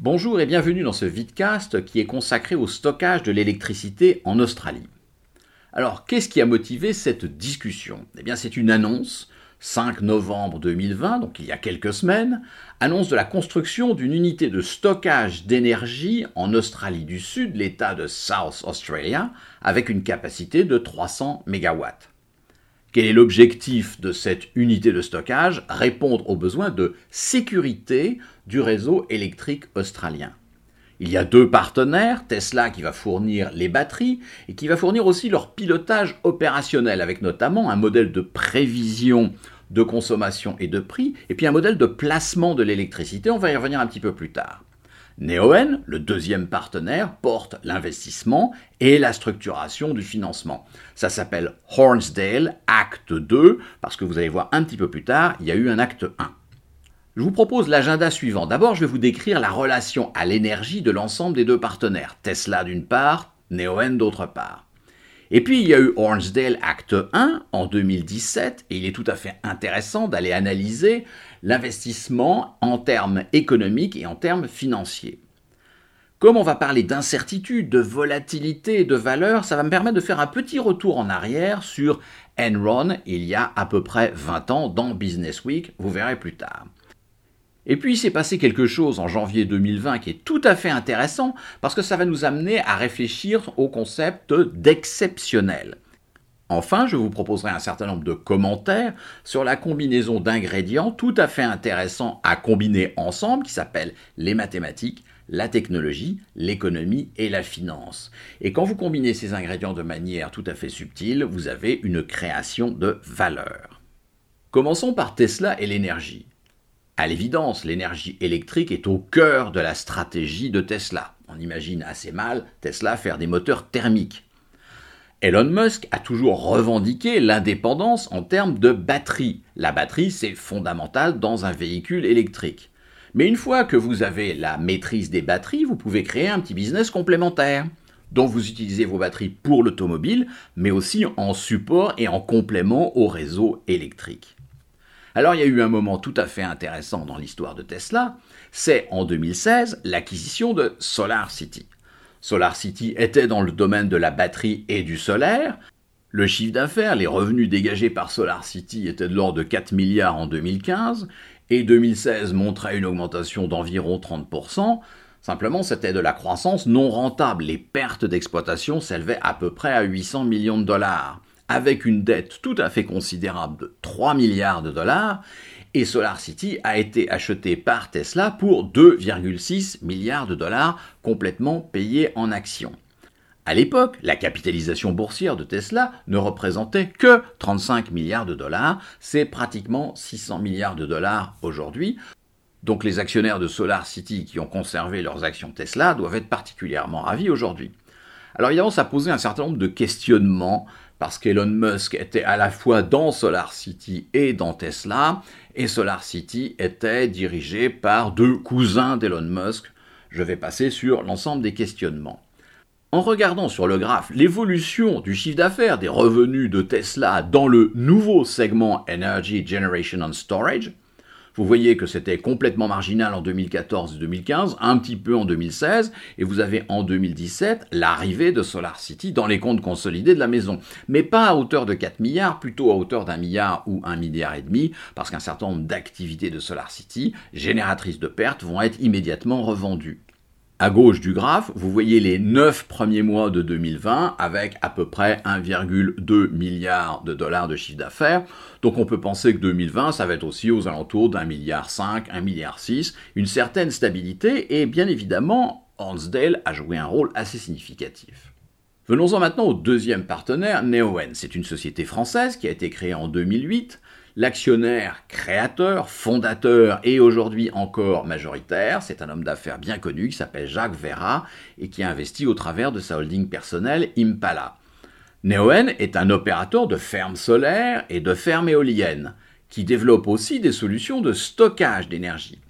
Bonjour et bienvenue dans ce vidcast qui est consacré au stockage de l'électricité en Australie. Alors, qu'est-ce qui a motivé cette discussion? Eh bien, c'est une annonce, 5 novembre 2020, donc il y a quelques semaines, annonce de la construction d'une unité de stockage d'énergie en Australie du Sud, l'État de South Australia, avec une capacité de 300 MW. Quel est l'objectif de cette unité de stockage? Répondre aux besoins de sécurité du réseau électrique australien. Il y a deux partenaires, Tesla qui va fournir les batteries et qui va fournir aussi leur pilotage opérationnel avec notamment un modèle de prévision de consommation et de prix et puis un modèle de placement de l'électricité, on va y revenir un petit peu plus tard. Neoen, le deuxième partenaire, porte l'investissement et la structuration du financement. Ça s'appelle Hornsdale Acte 2, parce que vous allez voir un petit peu plus tard, il y a eu un acte 1. Je vous propose l'agenda suivant. D'abord, je vais vous décrire la relation à l'énergie de l'ensemble des deux partenaires, Tesla d'une part, Neoen d'autre part. Et puis il y a eu Hornsdale Acte 1 en 2017, et il est tout à fait intéressant d'aller analyser l'investissement en termes économiques et en termes financiers. Comme on va parler d'incertitude, de volatilité, de valeur, ça va me permettre de faire un petit retour en arrière sur Enron il y a à peu près 20 ans dans Business Week, vous verrez plus tard. Et puis il s'est passé quelque chose en janvier 2020 qui est tout à fait intéressant parce que ça va nous amener à réfléchir au concept d'exceptionnel. Enfin, je vous proposerai un certain nombre de commentaires sur la combinaison d'ingrédients tout à fait intéressants à combiner ensemble qui s'appellent les mathématiques, la technologie, l'économie et la finance. Et quand vous combinez ces ingrédients de manière tout à fait subtile, vous avez une création de valeur. Commençons par Tesla et l'énergie. À l'évidence, l'énergie électrique est au cœur de la stratégie de Tesla. On imagine assez mal Tesla faire des moteurs thermiques. Elon Musk a toujours revendiqué l'indépendance en termes de batterie. La batterie, c'est fondamental dans un véhicule électrique. Mais une fois que vous avez la maîtrise des batteries, vous pouvez créer un petit business complémentaire, dont vous utilisez vos batteries pour l'automobile, mais aussi en support et en complément au réseau électrique. Alors il y a eu un moment tout à fait intéressant dans l'histoire de Tesla, c'est en 2016 l'acquisition de Solar City. Solar City était dans le domaine de la batterie et du solaire. Le chiffre d'affaires, les revenus dégagés par Solar City étaient de l'ordre de 4 milliards en 2015 et 2016 montrait une augmentation d'environ 30%. Simplement, c'était de la croissance non rentable. Les pertes d'exploitation s'élevaient à peu près à 800 millions de dollars avec une dette tout à fait considérable de 3 milliards de dollars, et SolarCity a été acheté par Tesla pour 2,6 milliards de dollars complètement payés en actions. À l'époque, la capitalisation boursière de Tesla ne représentait que 35 milliards de dollars, c'est pratiquement 600 milliards de dollars aujourd'hui. Donc les actionnaires de SolarCity qui ont conservé leurs actions Tesla doivent être particulièrement ravis aujourd'hui. Alors évidemment, ça posait un certain nombre de questionnements parce qu'Elon Musk était à la fois dans Solar City et dans Tesla, et Solar City était dirigé par deux cousins d'Elon Musk. Je vais passer sur l'ensemble des questionnements. En regardant sur le graphe l'évolution du chiffre d'affaires des revenus de Tesla dans le nouveau segment Energy Generation and Storage, vous voyez que c'était complètement marginal en 2014 et 2015, un petit peu en 2016, et vous avez en 2017 l'arrivée de Solar City dans les comptes consolidés de la maison. Mais pas à hauteur de 4 milliards, plutôt à hauteur d'un milliard ou un milliard et demi, parce qu'un certain nombre d'activités de Solar City, génératrices de pertes, vont être immédiatement revendues. À gauche du graphe, vous voyez les 9 premiers mois de 2020 avec à peu près 1,2 milliard de dollars de chiffre d'affaires. Donc on peut penser que 2020, ça va être aussi aux alentours d'un milliard 5, un milliard 6, une certaine stabilité et bien évidemment, Hansdale a joué un rôle assez significatif. Venons-en maintenant au deuxième partenaire, Neoen. C'est une société française qui a été créée en 2008 L'actionnaire créateur, fondateur et aujourd'hui encore majoritaire, c'est un homme d'affaires bien connu qui s'appelle Jacques Vera et qui a investi au travers de sa holding personnelle Impala. Neoen est un opérateur de fermes solaires et de fermes éoliennes qui développe aussi des solutions de stockage d'énergie.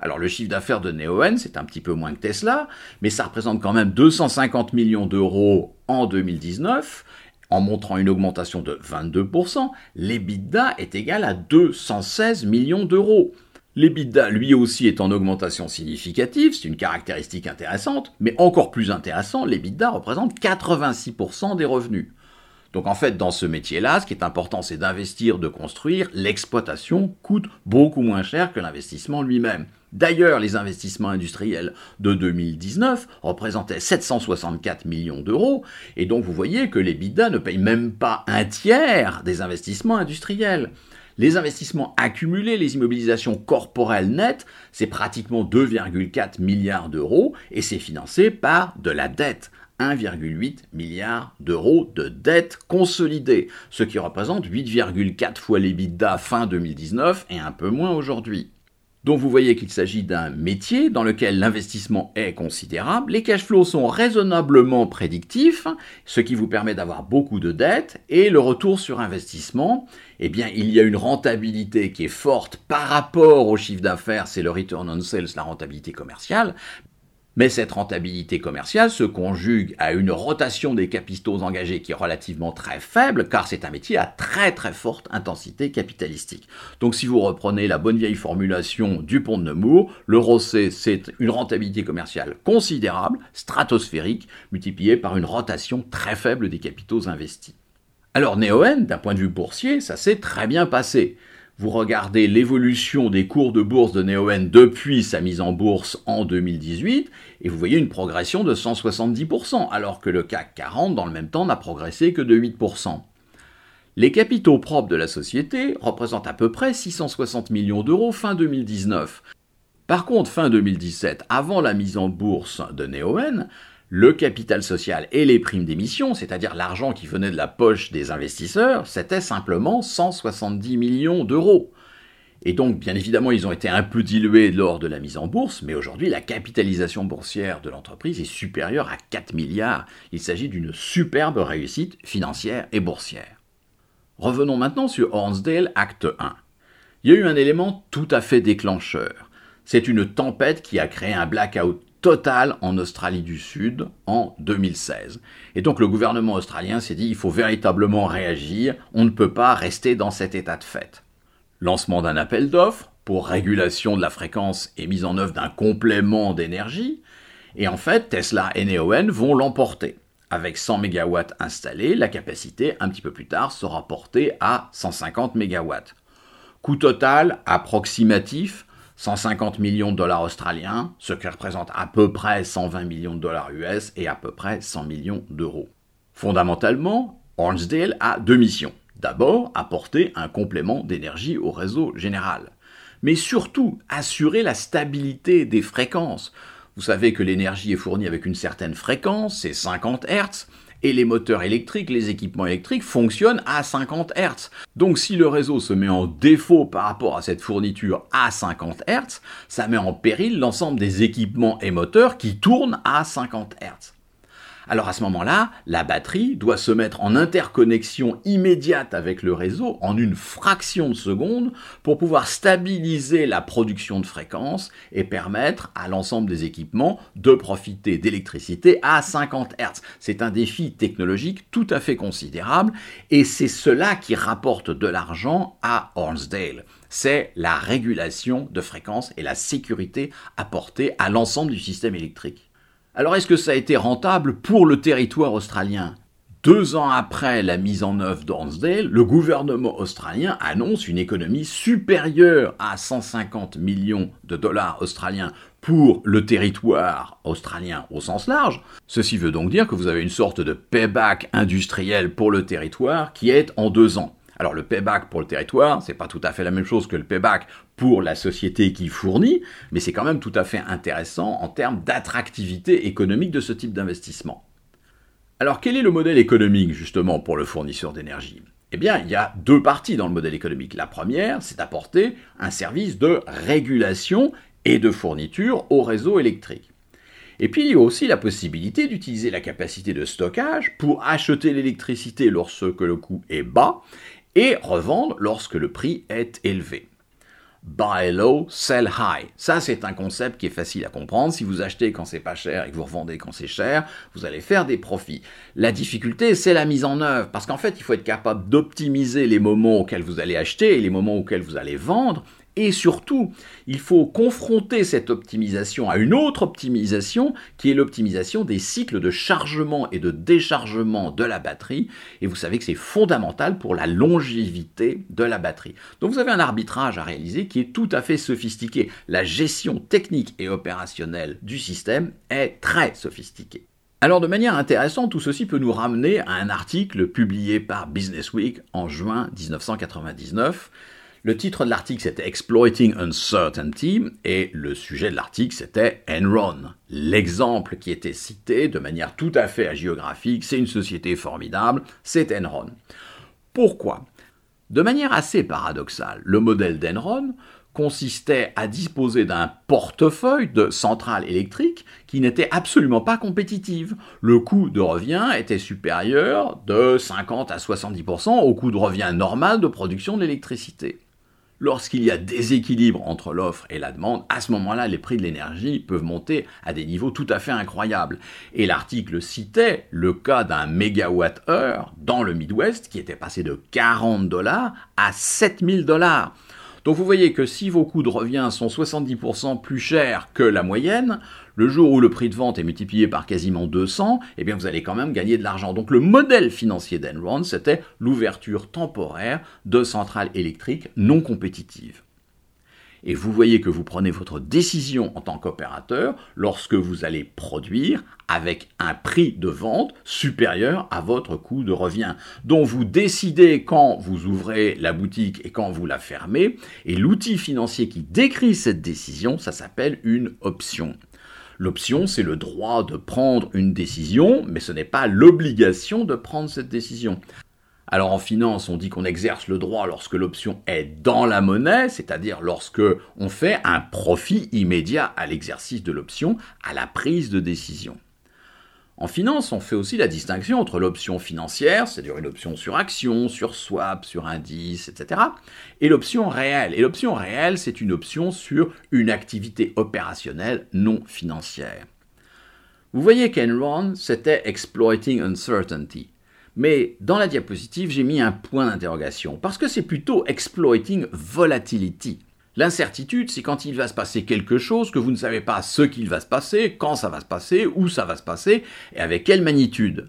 Alors le chiffre d'affaires de Neoen, c'est un petit peu moins que Tesla, mais ça représente quand même 250 millions d'euros en 2019 en montrant une augmentation de 22%, l'EBITDA est égal à 216 millions d'euros. L'EBITDA, lui aussi, est en augmentation significative, c'est une caractéristique intéressante, mais encore plus intéressant, l'EBITDA représente 86% des revenus. Donc en fait, dans ce métier-là, ce qui est important, c'est d'investir, de construire. L'exploitation coûte beaucoup moins cher que l'investissement lui-même. D'ailleurs, les investissements industriels de 2019 représentaient 764 millions d'euros, et donc vous voyez que les BIDA ne payent même pas un tiers des investissements industriels. Les investissements accumulés, les immobilisations corporelles nettes, c'est pratiquement 2,4 milliards d'euros, et c'est financé par de la dette. 1,8 milliard d'euros de dette consolidée, ce qui représente 8,4 fois l'EBITDA fin 2019 et un peu moins aujourd'hui. Donc vous voyez qu'il s'agit d'un métier dans lequel l'investissement est considérable, les cash flows sont raisonnablement prédictifs, ce qui vous permet d'avoir beaucoup de dettes, et le retour sur investissement, eh bien il y a une rentabilité qui est forte par rapport au chiffre d'affaires, c'est le return on sales, la rentabilité commerciale, mais cette rentabilité commerciale se conjugue à une rotation des capitaux engagés qui est relativement très faible, car c'est un métier à très très forte intensité capitalistique. Donc si vous reprenez la bonne vieille formulation du pont de Nemours, le ROCE c'est une rentabilité commerciale considérable, stratosphérique, multipliée par une rotation très faible des capitaux investis. Alors Neoen, d'un point de vue boursier, ça s'est très bien passé vous regardez l'évolution des cours de bourse de Neoen depuis sa mise en bourse en 2018, et vous voyez une progression de 170%, alors que le CAC 40, dans le même temps, n'a progressé que de 8%. Les capitaux propres de la société représentent à peu près 660 millions d'euros fin 2019. Par contre, fin 2017, avant la mise en bourse de Neoen, le capital social et les primes d'émission, c'est-à-dire l'argent qui venait de la poche des investisseurs, c'était simplement 170 millions d'euros. Et donc, bien évidemment, ils ont été un peu dilués lors de la mise en bourse, mais aujourd'hui, la capitalisation boursière de l'entreprise est supérieure à 4 milliards. Il s'agit d'une superbe réussite financière et boursière. Revenons maintenant sur Hornsdale Acte 1. Il y a eu un élément tout à fait déclencheur. C'est une tempête qui a créé un blackout total en Australie du Sud en 2016. Et donc le gouvernement australien s'est dit il faut véritablement réagir, on ne peut pas rester dans cet état de fait. Lancement d'un appel d'offres pour régulation de la fréquence et mise en œuvre d'un complément d'énergie, et en fait Tesla et Neoen vont l'emporter. Avec 100 MW installés, la capacité un petit peu plus tard sera portée à 150 MW. Coût total approximatif 150 millions de dollars australiens, ce qui représente à peu près 120 millions de dollars US et à peu près 100 millions d'euros. Fondamentalement, Hornsdale a deux missions. D'abord, apporter un complément d'énergie au réseau général, mais surtout assurer la stabilité des fréquences. Vous savez que l'énergie est fournie avec une certaine fréquence, c'est 50 Hz, et les moteurs électriques, les équipements électriques fonctionnent à 50 Hz. Donc si le réseau se met en défaut par rapport à cette fourniture à 50 Hz, ça met en péril l'ensemble des équipements et moteurs qui tournent à 50 Hz. Alors à ce moment-là, la batterie doit se mettre en interconnexion immédiate avec le réseau en une fraction de seconde pour pouvoir stabiliser la production de fréquences et permettre à l'ensemble des équipements de profiter d'électricité à 50 Hz. C'est un défi technologique tout à fait considérable et c'est cela qui rapporte de l'argent à Hornsdale c'est la régulation de fréquences et la sécurité apportée à l'ensemble du système électrique. Alors est-ce que ça a été rentable pour le territoire australien? Deux ans après la mise en œuvre d'Ornsdale, le gouvernement australien annonce une économie supérieure à 150 millions de dollars australiens pour le territoire australien au sens large. Ceci veut donc dire que vous avez une sorte de payback industriel pour le territoire qui est en deux ans. Alors le payback pour le territoire, c'est pas tout à fait la même chose que le payback pour la société qui fournit, mais c'est quand même tout à fait intéressant en termes d'attractivité économique de ce type d'investissement. Alors quel est le modèle économique justement pour le fournisseur d'énergie? Eh bien, il y a deux parties dans le modèle économique. La première, c'est d'apporter un service de régulation et de fourniture au réseau électrique. Et puis il y a aussi la possibilité d'utiliser la capacité de stockage pour acheter l'électricité lorsque le coût est bas et revendre lorsque le prix est élevé. Buy low, sell high. Ça, c'est un concept qui est facile à comprendre. Si vous achetez quand c'est pas cher et que vous revendez quand c'est cher, vous allez faire des profits. La difficulté, c'est la mise en œuvre. Parce qu'en fait, il faut être capable d'optimiser les moments auxquels vous allez acheter et les moments auxquels vous allez vendre Et surtout, il faut confronter cette optimisation à une autre optimisation qui est l'optimisation des cycles de chargement et de déchargement de la batterie. Et vous savez que c'est fondamental pour la longévité de la batterie. Donc vous avez un arbitrage à réaliser qui est tout à fait sophistiqué. La gestion technique et opérationnelle du système est très sophistiquée. Alors de manière intéressante, tout ceci peut nous ramener à un article publié par Business Week en juin 1999 le titre de l'article c'était Exploiting Uncertainty et le sujet de l'article c'était Enron. L'exemple qui était cité de manière tout à fait géographique, c'est une société formidable, c'est Enron. Pourquoi? De manière assez paradoxale, le modèle d'Enron consistait à disposer d'un portefeuille de centrales électriques qui n'était absolument pas compétitive. Le coût de revient était supérieur de 50 à 70% au coût de revient normal de production d'électricité. Lorsqu'il y a déséquilibre entre l'offre et la demande, à ce moment-là, les prix de l'énergie peuvent monter à des niveaux tout à fait incroyables. Et l'article citait le cas d'un mégawatt-heure dans le Midwest qui était passé de 40 dollars à 7000 dollars. Donc vous voyez que si vos coûts de revient sont 70% plus chers que la moyenne, le jour où le prix de vente est multiplié par quasiment 200, eh bien vous allez quand même gagner de l'argent. Donc le modèle financier d'Enron, c'était l'ouverture temporaire de centrales électriques non compétitives et vous voyez que vous prenez votre décision en tant qu'opérateur lorsque vous allez produire avec un prix de vente supérieur à votre coût de revient, dont vous décidez quand vous ouvrez la boutique et quand vous la fermez, et l'outil financier qui décrit cette décision, ça s'appelle une option. L'option, c'est le droit de prendre une décision, mais ce n'est pas l'obligation de prendre cette décision. Alors en finance, on dit qu'on exerce le droit lorsque l'option est dans la monnaie, c'est-à-dire lorsque on fait un profit immédiat à l'exercice de l'option, à la prise de décision. En finance, on fait aussi la distinction entre l'option financière, c'est-à-dire une option sur action, sur swap, sur indice, etc., et l'option réelle. Et l'option réelle, c'est une option sur une activité opérationnelle non financière. Vous voyez qu'Enron, c'était exploiting uncertainty. Mais dans la diapositive, j'ai mis un point d'interrogation, parce que c'est plutôt exploiting volatility. L'incertitude, c'est quand il va se passer quelque chose que vous ne savez pas ce qu'il va se passer, quand ça va se passer, où ça va se passer, et avec quelle magnitude.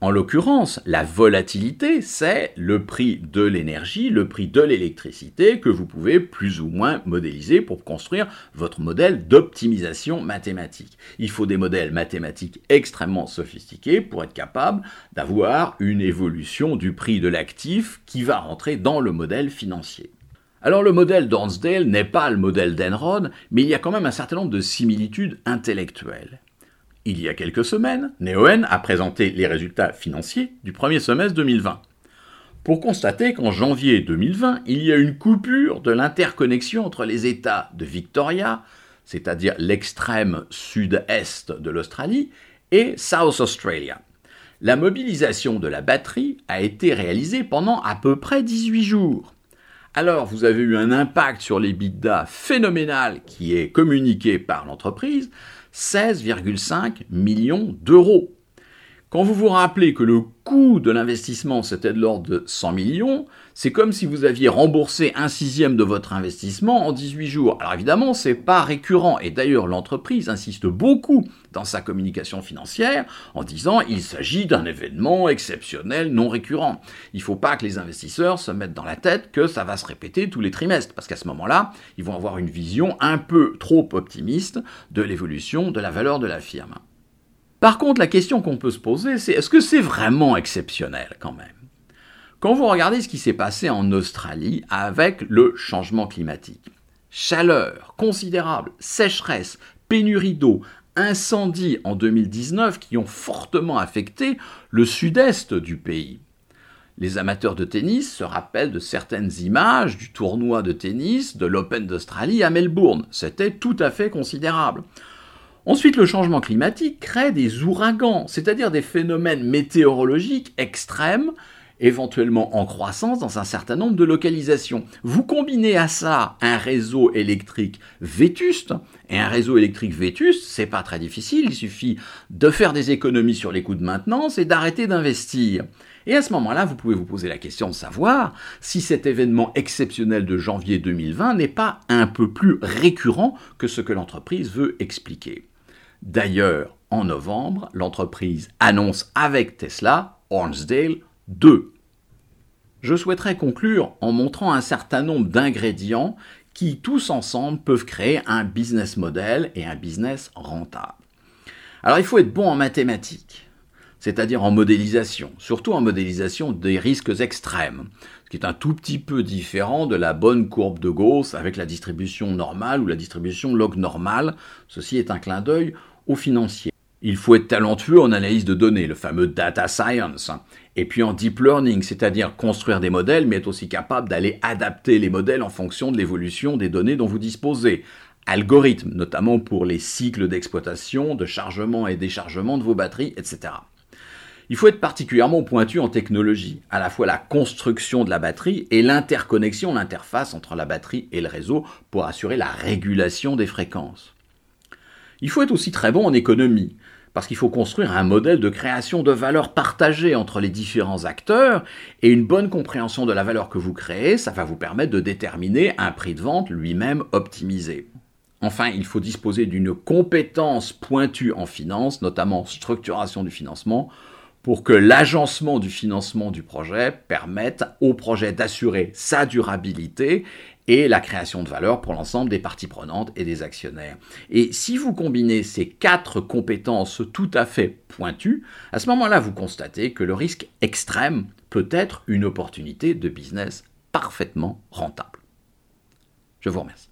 En l'occurrence, la volatilité, c'est le prix de l'énergie, le prix de l'électricité que vous pouvez plus ou moins modéliser pour construire votre modèle d'optimisation mathématique. Il faut des modèles mathématiques extrêmement sophistiqués pour être capable d'avoir une évolution du prix de l'actif qui va rentrer dans le modèle financier. Alors le modèle d'Ornsdale n'est pas le modèle d'Enron, mais il y a quand même un certain nombre de similitudes intellectuelles. Il y a quelques semaines, Neoen a présenté les résultats financiers du premier semestre 2020. Pour constater qu'en janvier 2020, il y a une coupure de l'interconnexion entre les États de Victoria, c'est-à-dire l'extrême sud-est de l'Australie, et South Australia. La mobilisation de la batterie a été réalisée pendant à peu près 18 jours. Alors, vous avez eu un impact sur les bidas phénoménal qui est communiqué par l'entreprise, 16,5 millions d'euros. Quand vous vous rappelez que le coût de l'investissement c'était de l'ordre de 100 millions, c'est comme si vous aviez remboursé un sixième de votre investissement en 18 jours. Alors évidemment, c'est pas récurrent et d'ailleurs l'entreprise insiste beaucoup dans sa communication financière en disant il s'agit d'un événement exceptionnel non récurrent. Il ne faut pas que les investisseurs se mettent dans la tête que ça va se répéter tous les trimestres parce qu'à ce moment-là, ils vont avoir une vision un peu trop optimiste de l'évolution de la valeur de la firme. Par contre, la question qu'on peut se poser, c'est est-ce que c'est vraiment exceptionnel quand même? Quand vous regardez ce qui s'est passé en Australie avec le changement climatique, chaleur considérable, sécheresse, pénurie d'eau, incendies en 2019 qui ont fortement affecté le sud-est du pays. Les amateurs de tennis se rappellent de certaines images du tournoi de tennis de l'Open d'Australie à Melbourne. C'était tout à fait considérable. Ensuite, le changement climatique crée des ouragans, c'est-à-dire des phénomènes météorologiques extrêmes éventuellement en croissance dans un certain nombre de localisations. Vous combinez à ça un réseau électrique vétuste, et un réseau électrique vétuste, c'est pas très difficile, il suffit de faire des économies sur les coûts de maintenance et d'arrêter d'investir. Et à ce moment-là, vous pouvez vous poser la question de savoir si cet événement exceptionnel de janvier 2020 n'est pas un peu plus récurrent que ce que l'entreprise veut expliquer. D'ailleurs, en novembre, l'entreprise annonce avec Tesla Hornsdale 2. Je souhaiterais conclure en montrant un certain nombre d'ingrédients qui tous ensemble peuvent créer un business model et un business rentable. Alors il faut être bon en mathématiques c'est-à-dire en modélisation, surtout en modélisation des risques extrêmes, ce qui est un tout petit peu différent de la bonne courbe de Gauss avec la distribution normale ou la distribution log normale. Ceci est un clin d'œil au financier. Il faut être talentueux en analyse de données, le fameux data science, et puis en deep learning, c'est-à-dire construire des modèles, mais être aussi capable d'aller adapter les modèles en fonction de l'évolution des données dont vous disposez. Algorithmes, notamment pour les cycles d'exploitation, de chargement et déchargement de vos batteries, etc. Il faut être particulièrement pointu en technologie, à la fois la construction de la batterie et l'interconnexion, l'interface entre la batterie et le réseau pour assurer la régulation des fréquences. Il faut être aussi très bon en économie, parce qu'il faut construire un modèle de création de valeur partagée entre les différents acteurs, et une bonne compréhension de la valeur que vous créez, ça va vous permettre de déterminer un prix de vente lui-même optimisé. Enfin, il faut disposer d'une compétence pointue en finance, notamment structuration du financement, pour que l'agencement du financement du projet permette au projet d'assurer sa durabilité et la création de valeur pour l'ensemble des parties prenantes et des actionnaires. Et si vous combinez ces quatre compétences tout à fait pointues, à ce moment-là, vous constatez que le risque extrême peut être une opportunité de business parfaitement rentable. Je vous remercie.